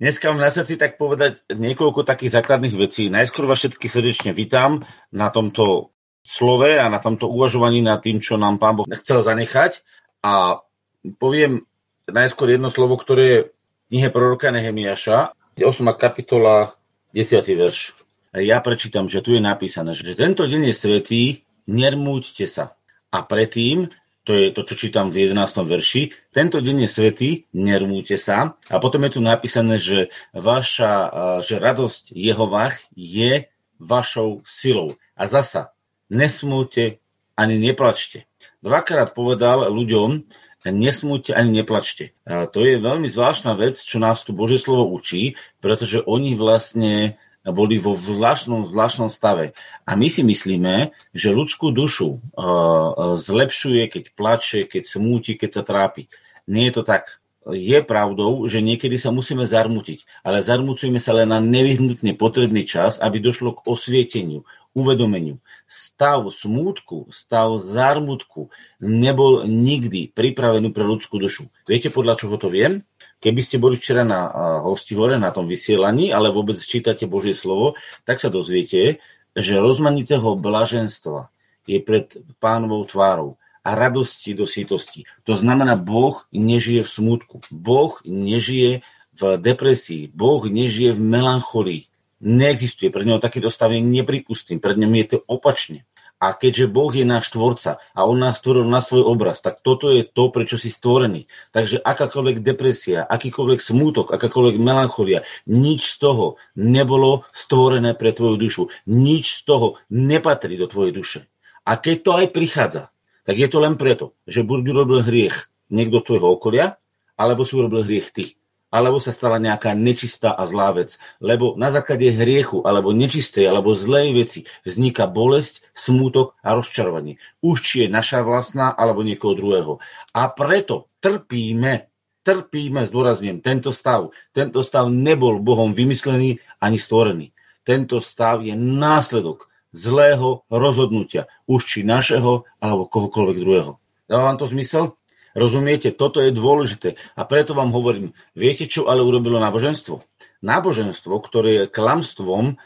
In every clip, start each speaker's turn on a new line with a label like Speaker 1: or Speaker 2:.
Speaker 1: Dneska mám na srdci tak povedať niekoľko takých základných vecí. Najskôr vás všetky srdečne vítam na tomto slove a na tomto uvažovaní nad tým, čo nám Pán Boh chcel zanechať. A poviem najskôr jedno slovo, ktoré je v knihe proroka Nehemiaša, 8. kapitola, 10. verš. Ja prečítam, že tu je napísané, že tento deň je svetý, nermúďte sa. A predtým to je to, čo čítam v 11. verši. Tento deň je svetý, nermúte sa. A potom je tu napísané, že, vaša, že radosť Jehovách je vašou silou. A zasa, nesmúte ani neplačte. Dvakrát povedal ľuďom, nesmúte ani neplačte. A to je veľmi zvláštna vec, čo nás tu Božie slovo učí, pretože oni vlastne boli vo zvláštnom, zvláštnom stave. A my si myslíme, že ľudskú dušu uh, zlepšuje, keď plače, keď smúti, keď sa trápi. Nie je to tak. Je pravdou, že niekedy sa musíme zarmutiť, ale zarmucujeme sa len na nevyhnutne potrebný čas, aby došlo k osvieteniu, uvedomeniu. Stav smútku, stav zarmutku nebol nikdy pripravený pre ľudskú dušu. Viete, podľa čoho to viem? Keby ste boli včera na hosti hore, na tom vysielaní, ale vôbec čítate Božie slovo, tak sa dozviete, že rozmanitého blaženstva je pred pánovou tvárou a radosti do sítosti. To znamená, Boh nežije v smutku. Boh nežije v depresii. Boh nežije v melancholii. Neexistuje. Pre neho takýto stav je nepripustný. Pred ňom je to opačne. A keďže Boh je náš tvorca a On nás stvoril na svoj obraz, tak toto je to, prečo si stvorený. Takže akákoľvek depresia, akýkoľvek smútok, akákoľvek melancholia, nič z toho nebolo stvorené pre tvoju dušu. Nič z toho nepatrí do tvojej duše. A keď to aj prichádza, tak je to len preto, že buď urobil hriech niekto tvojho okolia, alebo si urobil hriech ty alebo sa stala nejaká nečistá a zlá vec. Lebo na základe hriechu, alebo nečistej, alebo zlej veci vzniká bolesť, smútok a rozčarovanie. Už či je naša vlastná, alebo niekoho druhého. A preto trpíme, trpíme, zdôrazňujem, tento stav. Tento stav nebol Bohom vymyslený ani stvorený. Tento stav je následok zlého rozhodnutia, už či našeho, alebo kohokoľvek druhého. Dáva vám to zmysel? Rozumiete, toto je dôležité. A preto vám hovorím, viete, čo ale urobilo náboženstvo? Náboženstvo, ktoré je klamstvom,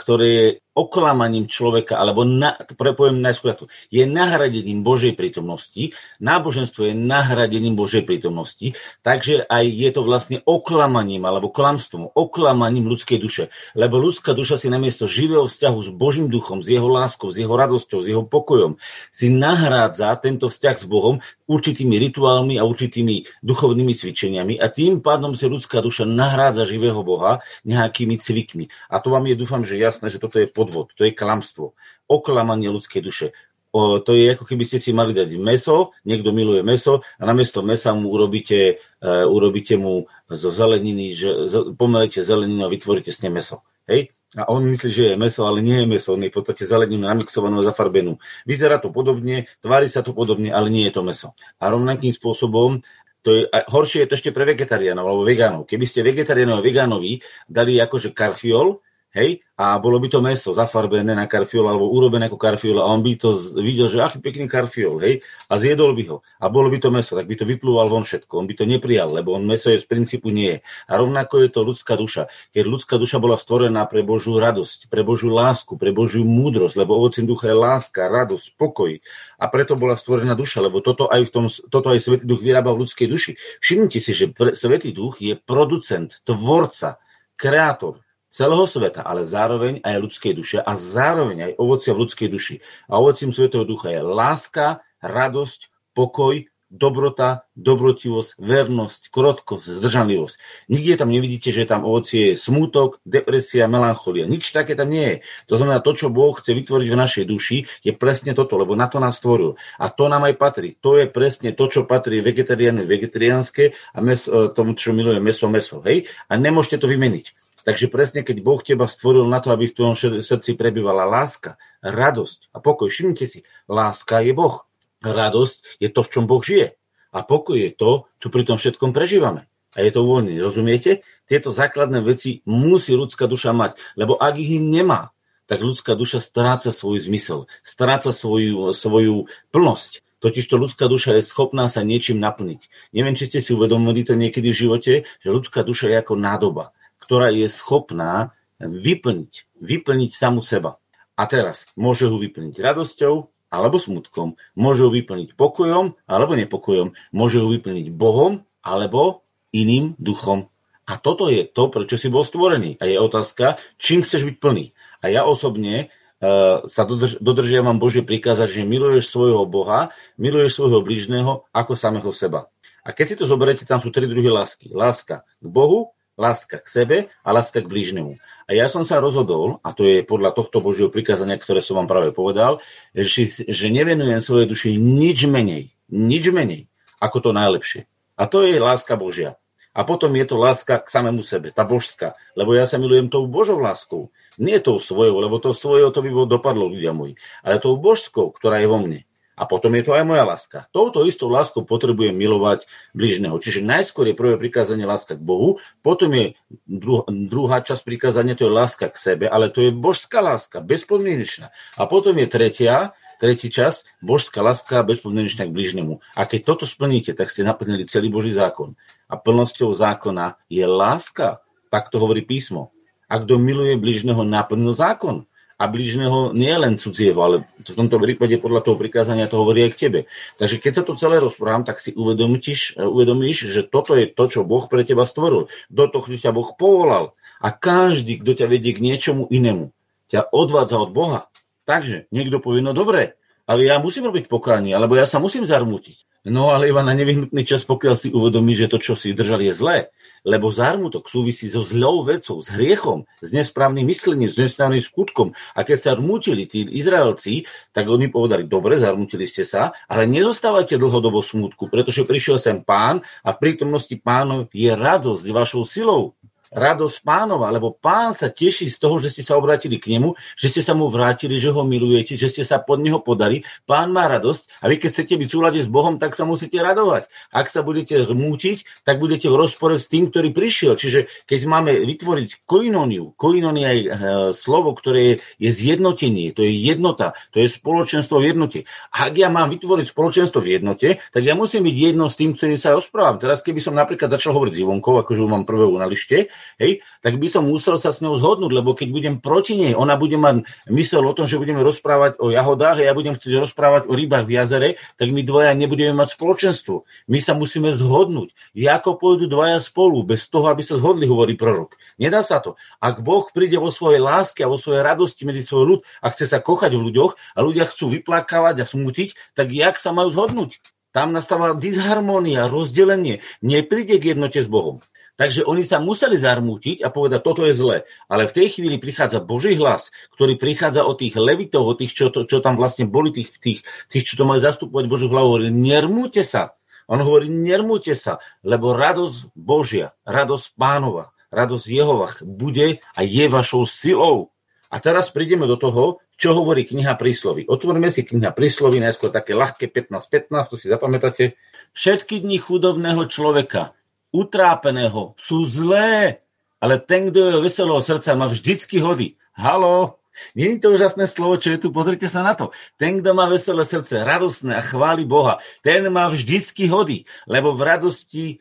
Speaker 1: ktoré je oklamaním človeka, alebo na, prepoviem najskôr to, je nahradením Božej prítomnosti, náboženstvo je nahradením Božej prítomnosti, takže aj je to vlastne oklamaním alebo klamstvom, oklamaním ľudskej duše. Lebo ľudská duša si namiesto živého vzťahu s Božím duchom, s jeho láskou, s jeho radosťou, s jeho pokojom, si nahrádza tento vzťah s Bohom určitými rituálmi a určitými duchovnými cvičeniami a tým pádom si ľudská duša nahrádza živého Boha nejakými cvikmi. A to vám je, dúfam, že jasné, že toto je pod podvod, to je klamstvo, oklamanie ľudskej duše. O, to je ako keby ste si mali dať meso, niekto miluje meso a namiesto mesa mu urobíte, uh, urobíte mu zo zeleniny, že z, pomelete zeleninu a vytvoríte s ním meso. Hej? A on myslí, že je meso, ale nie je meso, on je v podstate zeleninu namixovanú a zafarbenú. Vyzerá to podobne, tvári sa to podobne, ale nie je to meso. A rovnakým spôsobom to je, a horšie je to ešte pre vegetariánov alebo vegánov. Keby ste vegetariánov a vegánovi dali akože karfiol, hej, a bolo by to meso zafarbené na karfiol alebo urobené ako karfiol a on by to videl, že aký pekný karfiol, hej, a zjedol by ho a bolo by to meso, tak by to vyplúval von všetko, on by to neprijal, lebo on meso je z princípu nie. A rovnako je to ľudská duša. Keď ľudská duša bola stvorená pre Božú radosť, pre Božiu lásku, pre Božiu múdrosť, lebo ovocím ducha je láska, radosť, pokoj. A preto bola stvorená duša, lebo toto aj, v tom, toto aj Svetý duch vyrába v ľudskej duši. Všimnite si, že Svetý duch je producent, tvorca, kreátor celého sveta, ale zároveň aj ľudskej duše a zároveň aj ovocia v ľudskej duši. A ovocím Svetého Ducha je láska, radosť, pokoj, dobrota, dobrotivosť, vernosť, krotkosť, zdržanlivosť. Nikde tam nevidíte, že tam ovocie je smútok, depresia, melancholia. Nič také tam nie je. To znamená, to, čo Boh chce vytvoriť v našej duši, je presne toto, lebo na to nás stvoril. A to nám aj patrí. To je presne to, čo patrí vegetariáne, vegetariánske a mes, e, tomu, čo miluje meso, meso. Hej? A nemôžete to vymeniť. Takže presne, keď Boh teba stvoril na to, aby v tvojom srdci prebývala láska, radosť a pokoj. Všimnite si, láska je Boh. Radosť je to, v čom Boh žije. A pokoj je to, čo pri tom všetkom prežívame. A je to uvoľnenie. Rozumiete? Tieto základné veci musí ľudská duša mať. Lebo ak ich nemá, tak ľudská duša stráca svoj zmysel, stráca svoju, svoju plnosť. Totižto ľudská duša je schopná sa niečím naplniť. Neviem, či ste si uvedomili to niekedy v živote, že ľudská duša je ako nádoba, ktorá je schopná vyplniť, vyplniť samu seba. A teraz môže ho vyplniť radosťou alebo smutkom, môže ho vyplniť pokojom alebo nepokojom, môže ho vyplniť Bohom alebo iným duchom. A toto je to, prečo si bol stvorený. A je otázka, čím chceš byť plný. A ja osobne Eh, sa dodrž, dodržiavam Božie prikázať, že miluješ svojho Boha, miluješ svojho blížneho ako samého seba. A keď si to zoberiete, tam sú tri druhy lásky. Láska k Bohu, láska k sebe a láska k blížnemu. A ja som sa rozhodol, a to je podľa tohto Božieho prikázania, ktoré som vám práve povedal, že, že nevenujem svojej duši nič menej, nič menej ako to najlepšie. A to je láska Božia. A potom je to láska k samému sebe, tá božská. Lebo ja sa milujem tou Božou láskou. Nie tou svojou, lebo to svojou to by bolo dopadlo ľudia moji, ale tou božskou, ktorá je vo mne. A potom je to aj moja láska. Touto istou láskou potrebujem milovať bližného. Čiže najskôr je prvé prikázanie láska k Bohu, potom je dru- druhá časť prikázania, to je láska k sebe, ale to je božská láska, bezpodmienečná. A potom je tretia, tretí čas, božská láska bezpodmienečná k bližnému. A keď toto splníte, tak ste naplnili celý Boží zákon. A plnosťou zákona je láska. Tak to hovorí písmo. A kto miluje blížneho, naplnil zákon. A blížneho nie len cudzieho, ale v tomto prípade podľa toho prikázania to hovorí aj k tebe. Takže keď sa to celé rozprávam, tak si uvedomíš, uvedomíš, že toto je to, čo Boh pre teba stvoril. Do toho ťa Boh povolal. A každý, kto ťa vedie k niečomu inému, ťa odvádza od Boha. Takže niekto povie, no dobre, ale ja musím robiť pokánie, alebo ja sa musím zarmútiť. No ale iba na nevyhnutný čas, pokiaľ si uvedomí, že to, čo si držal, je zlé lebo zármutok súvisí so zlou vecou, s hriechom, s nesprávnym myslením, s nesprávnym skutkom. A keď sa rmútili tí Izraelci, tak oni povedali, dobre, zarmútili ste sa, ale nezostávajte dlhodobo smutku, pretože prišiel sem pán a v prítomnosti pánov je radosť vašou silou radosť pánova, lebo pán sa teší z toho, že ste sa obrátili k nemu, že ste sa mu vrátili, že ho milujete, že ste sa pod neho podali. Pán má radosť a vy keď chcete byť v súlade s Bohom, tak sa musíte radovať. Ak sa budete rmútiť, tak budete v rozpore s tým, ktorý prišiel. Čiže keď máme vytvoriť koinoniu, koinonia je e, slovo, ktoré je, je zjednotenie, to je jednota, to je spoločenstvo v jednote. A ak ja mám vytvoriť spoločenstvo v jednote, tak ja musím byť jedno s tým, ktorý sa rozprávam. Teraz keby som napríklad začal hovoriť s Ivonkou, akože ju mám prvého na lište, hej, tak by som musel sa s ňou zhodnúť, lebo keď budem proti nej, ona bude mať mysel o tom, že budeme rozprávať o jahodách a ja budem chcieť rozprávať o rybách v jazere, tak my dvaja nebudeme mať spoločenstvo. My sa musíme zhodnúť. Ako pôjdu dvaja spolu, bez toho, aby sa zhodli, hovorí prorok. Nedá sa to. Ak Boh príde vo svojej láske a vo svojej radosti medzi svoj ľud a chce sa kochať v ľuďoch a ľudia chcú vyplakávať a smutiť, tak jak sa majú zhodnúť? Tam nastáva disharmónia, rozdelenie. Nepríde k jednote s Bohom. Takže oni sa museli zarmútiť a povedať, toto je zle. Ale v tej chvíli prichádza Boží hlas, ktorý prichádza od tých levitov, od tých, čo, to, čo tam vlastne boli, tých, tých, tých, čo to mali zastupovať Božiu hlavu, hovorí, nermúte sa. On hovorí, nermúte sa, lebo radosť Božia, radosť pánova, radosť Jehovach bude a je vašou silou. A teraz prídeme do toho, čo hovorí kniha príslovy. Otvoríme si kniha príslovy, najskôr také ľahké 15-15, to si zapamätáte. Všetky dni chudobného človeka utrápeného sú zlé, ale ten, kto je veselého srdca, má vždycky hody. Halo? Nie je to úžasné slovo, čo je tu? Pozrite sa na to. Ten, kto má veselé srdce, radostné a chváli Boha, ten má vždycky hody, lebo v radosti e,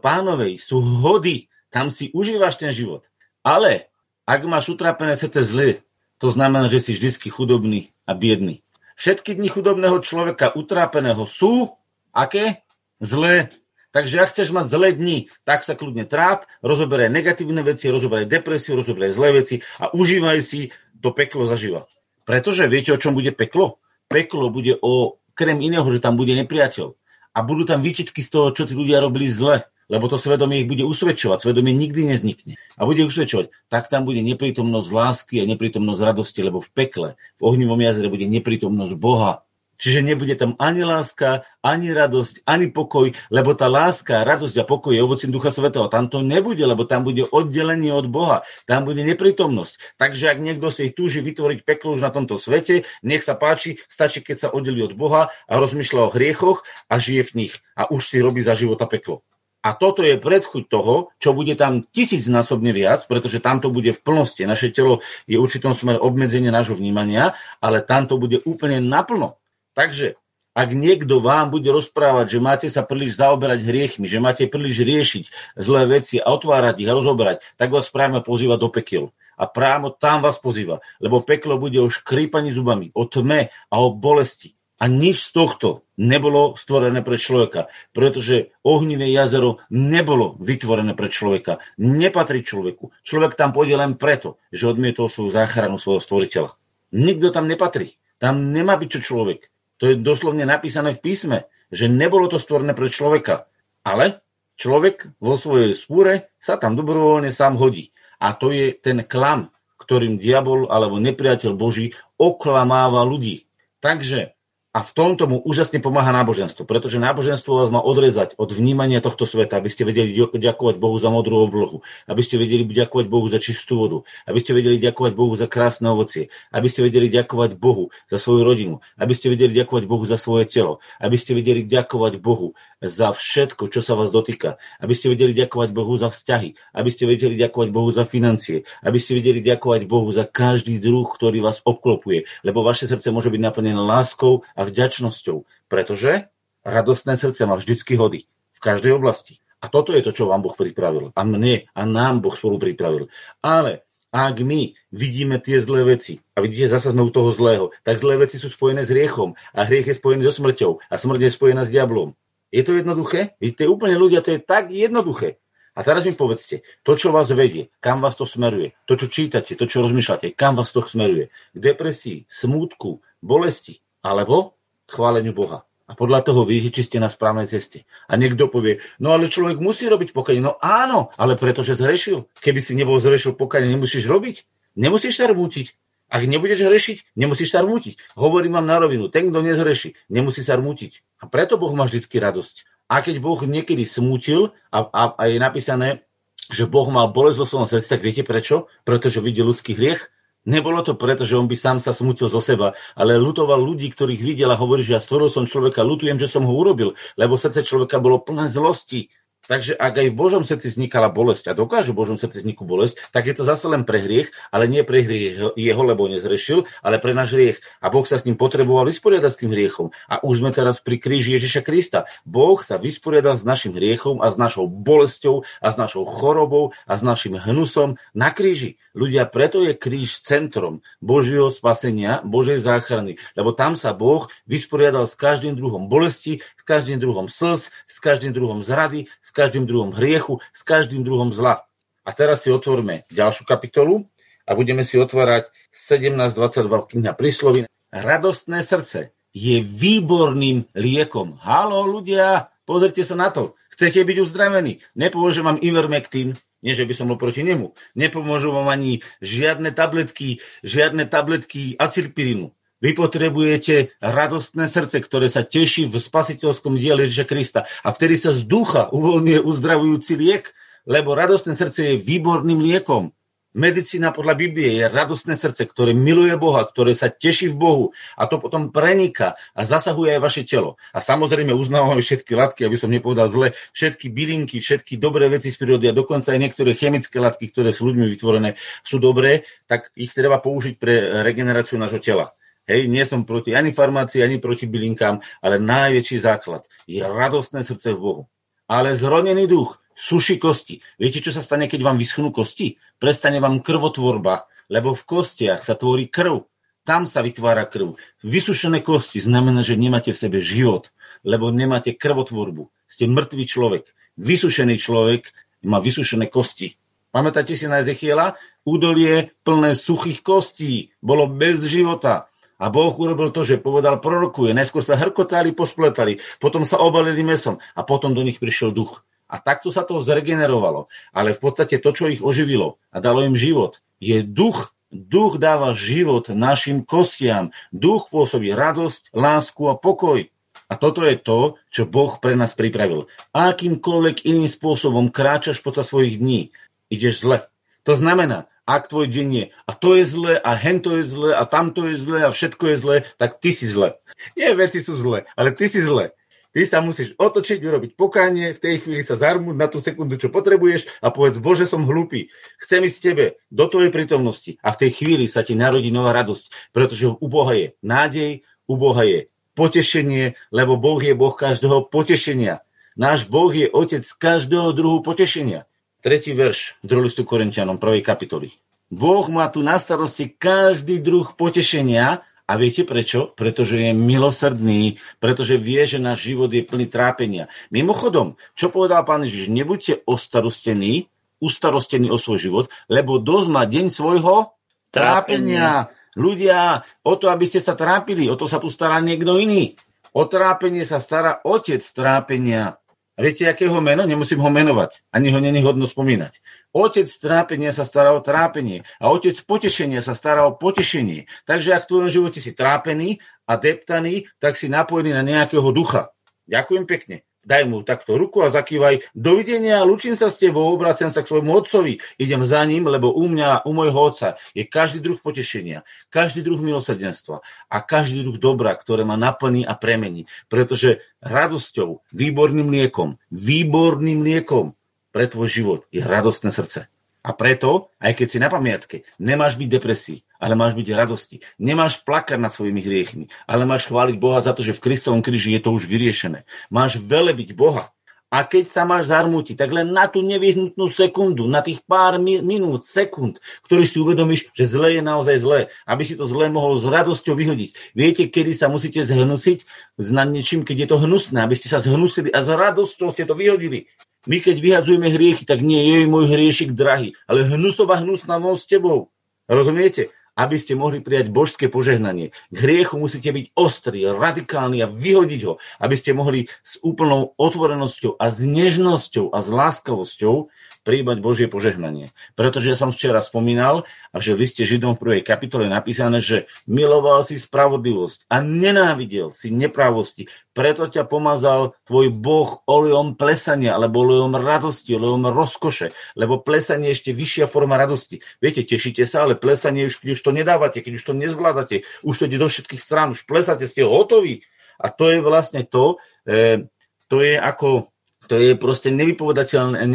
Speaker 1: pánovej sú hody. Tam si užívaš ten život. Ale ak máš utrápené srdce zlé, to znamená, že si vždycky chudobný a biedný. Všetky dni chudobného človeka utrápeného sú aké? Zlé. Takže ak chceš mať zlé dni, tak sa kľudne tráp, rozoberaj negatívne veci, rozoberaj depresiu, rozoberaj zlé veci a užívaj si to peklo zaživa. Pretože viete, o čom bude peklo? Peklo bude o krem iného, že tam bude nepriateľ. A budú tam výčitky z toho, čo tí ľudia robili zle, lebo to svedomie ich bude usvedčovať. Svedomie nikdy neznikne. A bude usvedčovať. Tak tam bude neprítomnosť lásky a neprítomnosť radosti, lebo v pekle, v ohnivom jazere bude neprítomnosť Boha, Čiže nebude tam ani láska, ani radosť, ani pokoj, lebo tá láska, radosť a pokoj je ovocím Ducha Svetého. Tam to nebude, lebo tam bude oddelenie od Boha. Tam bude neprítomnosť. Takže ak niekto si túži vytvoriť peklo už na tomto svete, nech sa páči, stačí, keď sa oddelí od Boha a rozmýšľa o hriechoch a žije v nich. A už si robí za života peklo. A toto je predchuť toho, čo bude tam tisícnásobne viac, pretože tam to bude v plnosti. Naše telo je v určitom smere obmedzenie nášho vnímania, ale tam to bude úplne naplno. Takže Ak niekto vám bude rozprávať, že máte sa príliš zaoberať hriechmi, že máte príliš riešiť zlé veci a otvárať ich a rozoberať, tak vás práve pozýva do pekiel. A právo tam vás pozýva, lebo peklo bude o škrípaní zubami, o tme a o bolesti. A nič z tohto nebolo stvorené pre človeka, pretože ohnivé jazero nebolo vytvorené pre človeka. Nepatrí človeku. Človek tam pôjde len preto, že odmietol svoju záchranu svojho stvoriteľa. Nikto tam nepatrí. Tam nemá byť čo človek. To je doslovne napísané v písme, že nebolo to stvorené pre človeka. Ale človek vo svojej spúre sa tam dobrovoľne sám hodí. A to je ten klam, ktorým diabol alebo nepriateľ Boží oklamáva ľudí. Takže a v tomto mu úžasne pomáha náboženstvo, pretože náboženstvo vás má odrezať od vnímania tohto sveta, aby ste vedeli ďakovať Bohu za modrú oblohu, aby ste vedeli ďakovať Bohu za čistú vodu, aby ste vedeli ďakovať Bohu za krásne ovocie, aby ste vedeli ďakovať Bohu za svoju rodinu, aby ste vedeli ďakovať Bohu za svoje telo, aby ste vedeli ďakovať Bohu za všetko, čo sa vás dotýka, aby ste vedeli ďakovať Bohu za vzťahy, aby ste vedeli ďakovať Bohu za financie, aby ste vedeli ďakovať Bohu za každý druh, ktorý vás obklopuje, lebo vaše srdce môže byť naplnené láskou a vďačnosťou, pretože radostné srdce má vždycky hody v každej oblasti. A toto je to, čo vám Boh pripravil. A mne a nám Boh spolu pripravil. Ale ak my vidíme tie zlé veci, a vidíte, zase sme u toho zlého, tak zlé veci sú spojené s riechom a hriech je spojený so smrťou a smrť je spojená s diablom. Je to jednoduché? Vidíte, úplne ľudia, to je tak jednoduché. A teraz mi povedzte, to, čo vás vedie, kam vás to smeruje, to, čo čítate, to, čo rozmýšľate, kam vás to smeruje, k depresii, smútku, bolesti, alebo chváleniu Boha. A podľa toho vidíte, či ste na správnej ceste. A niekto povie, no ale človek musí robiť pokanie. No áno, ale pretože zhrešil. Keby si nebol zhrešil pokanie, nemusíš robiť. Nemusíš sa rmútiť. Ak nebudeš hrešiť, nemusíš sa rmútiť. Hovorím vám na rovinu, ten, kto nezhreší, nemusí sa rmútiť. A preto Boh má vždy radosť. A keď Boh niekedy smútil a, a, a je napísané, že Boh mal bolesť vo svojom srdci, tak viete prečo? Pretože videl ľudský hriech Nebolo to preto, že on by sám sa smutil zo seba, ale lutoval ľudí, ktorých videl a hovorí, že ja stvoril som človeka, lutujem, že som ho urobil, lebo srdce človeka bolo plné zlosti. Takže ak aj v Božom srdci vznikala bolesť a dokáže v Božom srdci vzniknú bolesť, tak je to zase len pre hriech, ale nie pre hriech jeho, lebo nezrešil, ale pre náš hriech. A Boh sa s ním potreboval vysporiadať s tým hriechom. A už sme teraz pri kríži Ježiša Krista. Boh sa vysporiadal s našim hriechom a s našou bolesťou a s našou chorobou a s našim hnusom na kríži. Ľudia, preto je kríž centrom Božieho spasenia, Božej záchrany, lebo tam sa Boh vysporiadal s každým druhom bolesti, každým druhom slz, s každým druhom zrady, s každým druhom hriechu, s každým druhom zla. A teraz si otvorme ďalšiu kapitolu a budeme si otvárať 17.22 kniha príslovy. Radostné srdce je výborným liekom. Halo ľudia, pozrite sa na to. Chcete byť uzdravení? Nepomôže vám Ivermectin, nie, že by som bol proti nemu. Nepomôžu vám ani žiadne tabletky, žiadne tabletky acilpirinu. Vy potrebujete radostné srdce, ktoré sa teší v spasiteľskom diele Ježiša Krista. A vtedy sa z ducha uvoľňuje uzdravujúci liek, lebo radostné srdce je výborným liekom. Medicína podľa Biblie je radostné srdce, ktoré miluje Boha, ktoré sa teší v Bohu a to potom preniká a zasahuje aj vaše telo. A samozrejme uznávame všetky látky, aby som nepovedal zle, všetky bylinky, všetky dobré veci z prírody a dokonca aj niektoré chemické látky, ktoré sú ľuďmi vytvorené, sú dobré, tak ich treba použiť pre regeneráciu nášho tela. Hej, nie som proti ani farmácii, ani proti bylinkám, ale najväčší základ je radostné srdce v Bohu. Ale zronený duch suší kosti. Viete, čo sa stane, keď vám vyschnú kosti? Prestane vám krvotvorba, lebo v kostiach sa tvorí krv. Tam sa vytvára krv. Vysušené kosti znamená, že nemáte v sebe život, lebo nemáte krvotvorbu. Ste mŕtvý človek. Vysušený človek má vysušené kosti. Pamätáte si na Ezechiela? Údolie plné suchých kostí. Bolo bez života. A Boh urobil to, že povedal prorokuje. Najskôr sa hrkotali, pospletali, potom sa obalili mesom a potom do nich prišiel duch. A takto sa to zregenerovalo. Ale v podstate to, čo ich oživilo a dalo im život, je duch. Duch dáva život našim kostiam. Duch pôsobí radosť, lásku a pokoj. A toto je to, čo Boh pre nás pripravil. Akýmkoľvek iným spôsobom kráčaš počas svojich dní, ideš zle. To znamená, ak tvoj deň je a to je zle a hento je zle a tamto je zle a všetko je zle, tak ty si zle. Nie, veci sú zle, ale ty si zle. Ty sa musíš otočiť, urobiť pokánie, v tej chvíli sa zarmúť na tú sekundu, čo potrebuješ a povedz, Bože, som hlupý. Chcem ísť tebe do tvojej prítomnosti a v tej chvíli sa ti narodí nová radosť, pretože u Boha je nádej, u Boha je potešenie, lebo Boh je Boh každého potešenia. Náš Boh je otec každého druhu potešenia. Tretí verš 2. listu Korintianom, prvej kapitoly. Boh má tu na starosti každý druh potešenia a viete prečo? Pretože je milosrdný, pretože vie, že náš život je plný trápenia. Mimochodom, čo povedal pán Ježiš, nebuďte ostarostení, ustarostení o svoj život, lebo dosť má deň svojho trápenia. Ľudia, o to, aby ste sa trápili, o to sa tu stará niekto iný. O trápenie sa stará otec trápenia. A viete, akého meno? Nemusím ho menovať. Ani ho není hodno spomínať. Otec trápenia sa stará o trápenie a otec potešenia sa stará o potešenie. Takže ak v tvojom živote si trápený a deptaný, tak si napojený na nejakého ducha. Ďakujem pekne daj mu takto ruku a zakývaj, dovidenia, lučím sa s tebou, obraciam sa k svojmu otcovi, idem za ním, lebo u mňa, u môjho otca je každý druh potešenia, každý druh milosrdenstva a každý druh dobra, ktoré ma naplní a premení. Pretože radosťou, výborným liekom, výborným liekom pre tvoj život je radostné srdce. A preto, aj keď si na pamiatke, nemáš byť depresí, ale máš byť radosti. Nemáš plakať nad svojimi hriechmi, ale máš chváliť Boha za to, že v Kristovom kríži je to už vyriešené. Máš velebiť Boha. A keď sa máš zarmútiť, tak len na tú nevyhnutnú sekundu, na tých pár minút, sekúnd, ktorý si uvedomíš, že zle je naozaj zlé, aby si to zlé mohol s radosťou vyhodiť. Viete, kedy sa musíte zhnusiť nad niečím, keď je to hnusné, aby ste sa zhnusili a s radosťou ste to vyhodili. My keď vyhadzujeme hriechy, tak nie je môj hriešik drahý, ale hnusová hnusná von s tebou. Rozumiete? aby ste mohli prijať božské požehnanie. K hriechu musíte byť ostrí, radikálni a vyhodiť ho, aby ste mohli s úplnou otvorenosťou a s nežnosťou a s láskavosťou príjmať Božie požehnanie. Pretože ja som včera spomínal, a že v liste Židom v prvej kapitole je napísané, že miloval si spravodlivosť a nenávidel si nepravosti. Preto ťa pomazal tvoj Boh olejom plesania, alebo olejom radosti, olejom rozkoše, lebo plesanie je ešte vyššia forma radosti. Viete, tešíte sa, ale plesanie už, keď už to nedávate, keď už to nezvládate, už to ide do všetkých strán, už plesáte, ste hotoví. A to je vlastne to, e, to je ako to je proste nevypovedateľný,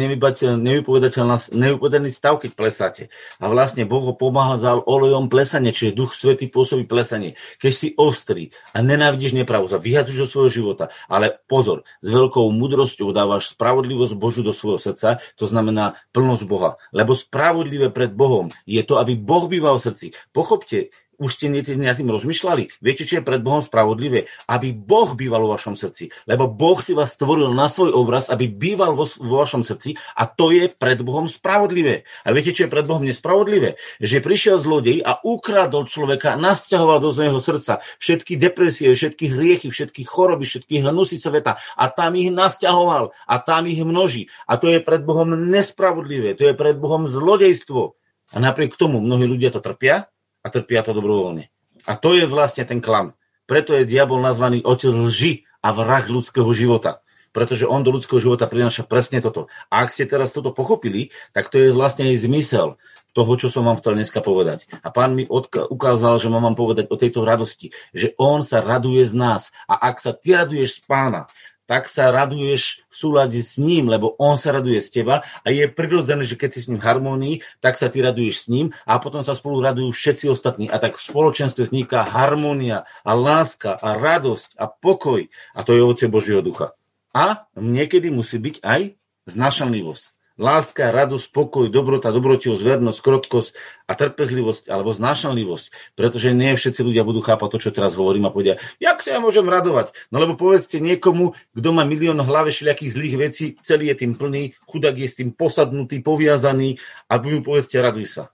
Speaker 1: nevypovedateľný stav, keď plesáte. A vlastne Boh ho pomáhal olejom plesanie, čiže Duch Svetý pôsobí plesanie. Keď si ostrý a nenávidíš nepravosť a vyhadzuješ do svojho života, ale pozor, s veľkou múdrosťou dávaš spravodlivosť Božu do svojho srdca, to znamená plnosť Boha. Lebo spravodlivé pred Bohom je to, aby Boh býval v srdci. Pochopte, už ste nad tým rozmýšľali? Viete, čo je pred Bohom spravodlivé? Aby Boh býval vo vašom srdci. Lebo Boh si vás stvoril na svoj obraz, aby býval vo, vo vašom srdci a to je pred Bohom spravodlivé. A viete, čo je pred Bohom nespravodlivé? Že prišiel zlodej a ukradol človeka, nasťahoval do svojho srdca všetky depresie, všetky hriechy, všetky choroby, všetky hnusy sveta a tam ich nasťahoval a tam ich množí. A to je pred Bohom nespravodlivé, to je pred Bohom zlodejstvo. A napriek tomu mnohí ľudia to trpia, a trpia to dobrovoľne. A to je vlastne ten klam. Preto je diabol nazvaný otec lži a vrah ľudského života. Pretože on do ľudského života prináša presne toto. A ak ste teraz toto pochopili, tak to je vlastne aj zmysel toho, čo som vám chcel dneska povedať. A pán mi odka- ukázal, že mám vám povedať o tejto radosti, že on sa raduje z nás. A ak sa ty raduješ z pána, tak sa raduješ v súlade s ním, lebo on sa raduje z teba a je prirodzené, že keď si s ním v harmonii, tak sa ty raduješ s ním a potom sa spolu radujú všetci ostatní. A tak v spoločenstve vzniká harmonia a láska a radosť a pokoj a to je ovoce Božieho ducha. A niekedy musí byť aj znašanlivosť láska, radosť, spokoj, dobrota, dobrotivosť, vernosť, krotkosť a trpezlivosť alebo znášanlivosť. Pretože nie všetci ľudia budú chápať to, čo teraz hovorím a povedia, jak sa ja môžem radovať? No lebo povedzte niekomu, kto má milión v hlave všelijakých zlých vecí, celý je tým plný, chudák je s tým posadnutý, poviazaný a mu povedzte, raduj sa.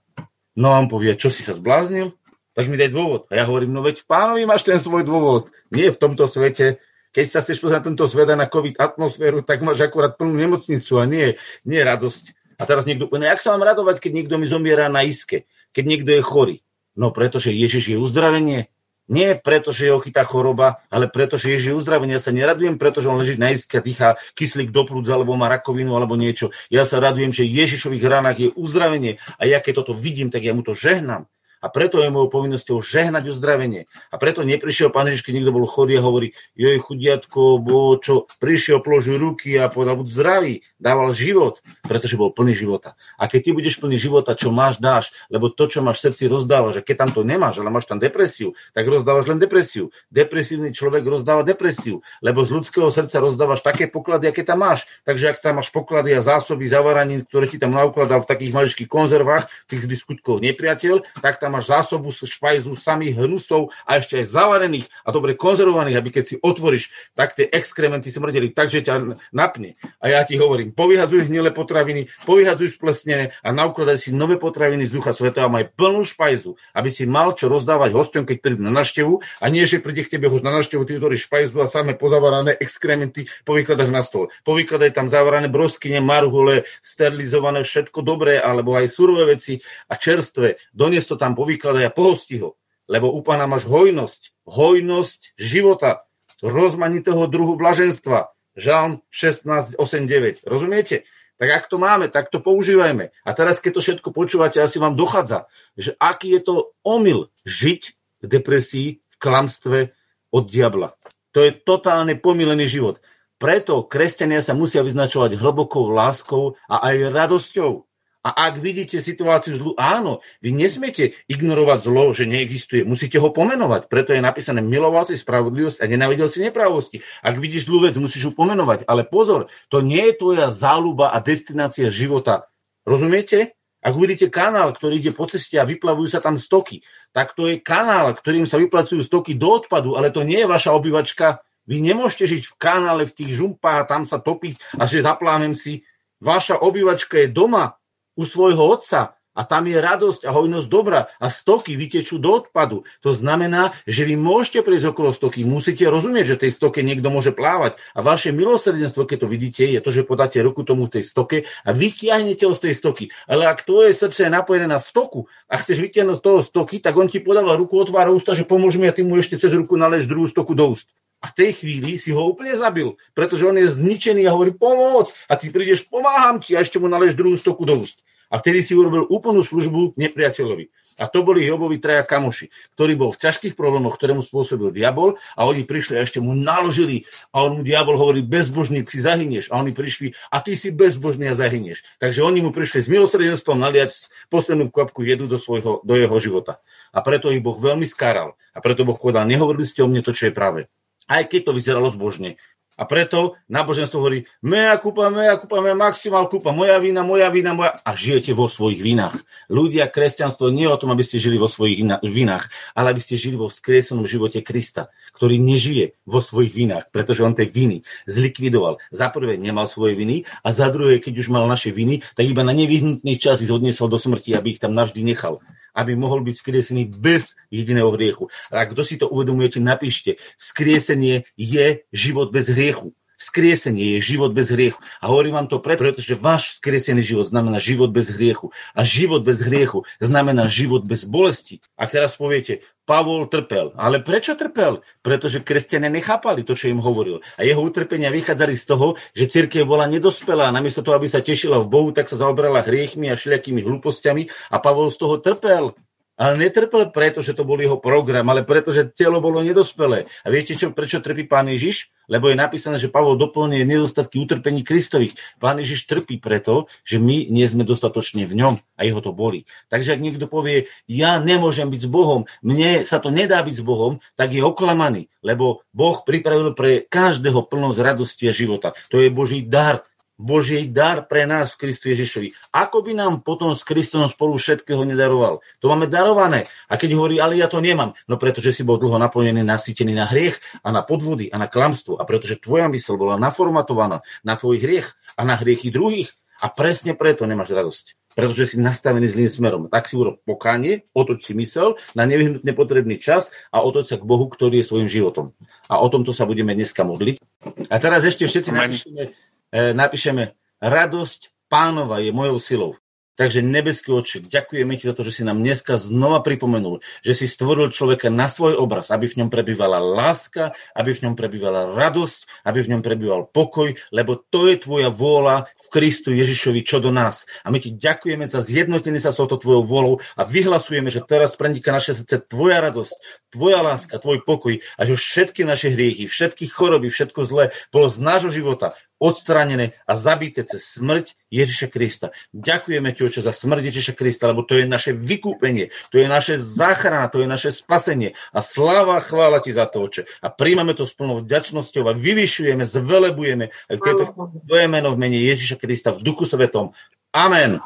Speaker 1: No a on povie, čo si sa zbláznil? Tak mi daj dôvod. A ja hovorím, no veď pánovi máš ten svoj dôvod. Nie v tomto svete, keď sa chceš pozrieť na tento svet a na COVID atmosféru, tak máš akurát plnú nemocnicu a nie, nie radosť. A teraz niekto povie, no jak sa mám radovať, keď niekto mi zomiera na iske, keď niekto je chorý? No pretože Ježiš je uzdravenie. Nie preto, že ho chytá choroba, ale preto, že Ježiš je uzdravenie. Ja sa neradujem, pretože on leží na iske a dýchá kyslík do prúdza, alebo má rakovinu, alebo niečo. Ja sa radujem, že Ježišových ranách je uzdravenie. A ja keď toto vidím, tak ja mu to žehnám. A preto je mojou povinnosťou žehnať uzdravenie. A preto neprišiel pán Ježiš, keď niekto bol chorý a hovorí, joj chudiatko, bo čo, prišiel, položil ruky a povedal, buď zdravý, dával život, pretože bol plný života. A keď ty budeš plný života, čo máš, dáš, lebo to, čo máš v srdci, rozdávaš. A keď tam to nemáš, ale máš tam depresiu, tak rozdávaš len depresiu. Depresívny človek rozdáva depresiu, lebo z ľudského srdca rozdávaš také poklady, aké tam máš. Takže ak tam máš poklady a zásoby zavaraní, ktoré ti tam naukladal v takých maličkých konzervách, tých diskutkov nepriateľ, tak tam máš zásobu špajzu samých hnusov a ešte aj zavarených a dobre konzervovaných, aby keď si otvoríš, tak tie exkrementy smrdeli tak, že ťa napne. A ja ti hovorím, povyhadzuj hnilé potraviny, povyhadzuj splesnené a naukladaj si nové potraviny z Ducha Svetého a maj plnú špajzu, aby si mal čo rozdávať hostom, keď prídu na návštevu a nie, že príde k tebe na návštevu, ty otvoríš špajzu a samé pozavarané exkrementy povykladaš na stôl. Povykladaj tam zavarané broskyne, marhule, sterilizované, všetko dobré, alebo aj surové veci a čerstvé. Donies to tam povykladaj a pohosti ho. Lebo u pána máš hojnosť. Hojnosť života. Rozmanitého druhu blaženstva. Žalm 16, 8, 9. Rozumiete? Tak ak to máme, tak to používajme. A teraz, keď to všetko počúvate, asi vám dochádza, že aký je to omyl žiť v depresii, v klamstve od diabla. To je totálne pomílený život. Preto kresťania sa musia vyznačovať hlbokou láskou a aj radosťou. A ak vidíte situáciu zlu, áno, vy nesmiete ignorovať zlo, že neexistuje. Musíte ho pomenovať. Preto je napísané, miloval si spravodlivosť a nenávidel si nepravosti. Ak vidíš zlú vec, musíš ju pomenovať. Ale pozor, to nie je tvoja záľuba a destinácia života. Rozumiete? Ak uvidíte kanál, ktorý ide po ceste a vyplavujú sa tam stoky, tak to je kanál, ktorým sa vyplacujú stoky do odpadu, ale to nie je vaša obývačka. Vy nemôžete žiť v kanále, v tých žumpách a tam sa topiť a že zaplánem si. Vaša obývačka je doma, u svojho otca a tam je radosť a hojnosť dobra a stoky vytečú do odpadu. To znamená, že vy môžete prejsť okolo stoky, musíte rozumieť, že tej stoke niekto môže plávať a vaše milosrdenstvo, keď to vidíte, je to, že podáte ruku tomu tej stoke a vytiahnete ho z tej stoky. Ale ak tvoje srdce je napojené na stoku a chceš vytiahnuť z toho stoky, tak on ti podáva ruku, otvára ústa, že pomôž mi a ty mu ešte cez ruku naleš druhú stoku do úst. A v tej chvíli si ho úplne zabil, pretože on je zničený a hovorí pomôcť a ty prídeš, pomáham ti a ešte mu naleš druhú stoku do úst. A vtedy si urobil úplnú službu nepriateľovi. A to boli Jobovi traja kamoši, ktorý bol v ťažkých problémoch, ktorému spôsobil diabol a oni prišli a ešte mu naložili a on mu diabol hovorí, bezbožník si zahynieš. A oni prišli a ty si bezbožný a zahynieš. Takže oni mu prišli s milosrdenstvom naliať poslednú kvapku jedu do, svojho, do jeho života. A preto ich Boh veľmi skáral. A preto Boh povedal, nehovorili ste o mne to, čo je práve. Aj keď to vyzeralo zbožne. A preto náboženstvo hovorí, mea kúpa, mea kúpa, mea maximál kúpa, moja vina, moja vina, moja... A žijete vo svojich vinách. Ľudia, kresťanstvo nie je o tom, aby ste žili vo svojich vinách, ale aby ste žili vo vzkriesenom živote Krista, ktorý nežije vo svojich vinách, pretože on tie viny zlikvidoval. Za prvé nemal svoje viny a za druhé, keď už mal naše viny, tak iba na nevyhnutný čas ich odniesol do smrti, aby ich tam navždy nechal aby mohol byť skriesený bez jediného hriechu. A kto si to uvedomujete, napíšte. Skriesenie je život bez hriechu. Skriesenie je život bez hriechu. A hovorím vám to preto, pretože váš skriesený život znamená život bez hriechu. A život bez hriechu znamená život bez bolesti. A teraz poviete, Pavol trpel. Ale prečo trpel? Pretože kresťania nechápali to, čo im hovoril. A jeho utrpenia vychádzali z toho, že cirkev bola nedospelá. Namiesto toho, aby sa tešila v Bohu, tak sa zaoberala hriechmi a všelijakými hlúpostiami a Pavol z toho trpel. Ale netrpel preto, že to bol jeho program, ale preto, že telo bolo nedospelé. A viete, čo, prečo trpí pán Ježiš? Lebo je napísané, že Pavol doplňuje nedostatky utrpení Kristových. Pán Ježiš trpí preto, že my nie sme dostatočne v ňom a jeho to boli. Takže ak niekto povie, ja nemôžem byť s Bohom, mne sa to nedá byť s Bohom, tak je oklamaný, lebo Boh pripravil pre každého plnosť radosti a života. To je Boží dar, Boží dar pre nás v Kristu Ježišovi. Ako by nám potom s Kristom spolu všetkého nedaroval? To máme darované. A keď hovorí, ale ja to nemám, no pretože si bol dlho naplnený, nasýtený na hriech a na podvody a na klamstvo a pretože tvoja mysl bola naformatovaná na tvoj hriech a na hriechy druhých a presne preto nemáš radosť pretože si nastavený zlým smerom. Tak si urob pokánie, otoč si mysel na nevyhnutne potrebný čas a otoč sa k Bohu, ktorý je svojim životom. A o tomto sa budeme dneska modliť. A teraz ešte všetci napíšeme napíšeme radosť pánova je mojou silou. Takže nebeský oče, ďakujeme ti za to, že si nám dneska znova pripomenul, že si stvoril človeka na svoj obraz, aby v ňom prebývala láska, aby v ňom prebývala radosť, aby v ňom prebýval pokoj, lebo to je tvoja vôľa v Kristu Ježišovi čo do nás. A my ti ďakujeme za zjednotenie sa s touto tvojou vôľou a vyhlasujeme, že teraz preniká naše srdce tvoja radosť, tvoja láska, tvoj pokoj a že všetky naše hriechy, všetky choroby, všetko zlé bolo z nášho života odstranené a zabité cez smrť Ježiša Krista. Ďakujeme Ti, Oče, za smrť Ježiša Krista, lebo to je naše vykúpenie, to je naše záchrana, to je naše spasenie. A sláva a chvála Ti za to, Oče. A príjmame to s plnou vďačnosťou a vyvyšujeme, zvelebujeme aj v tieto tvoje meno v mene Ježiša Krista v Duchu Svetom. Amen.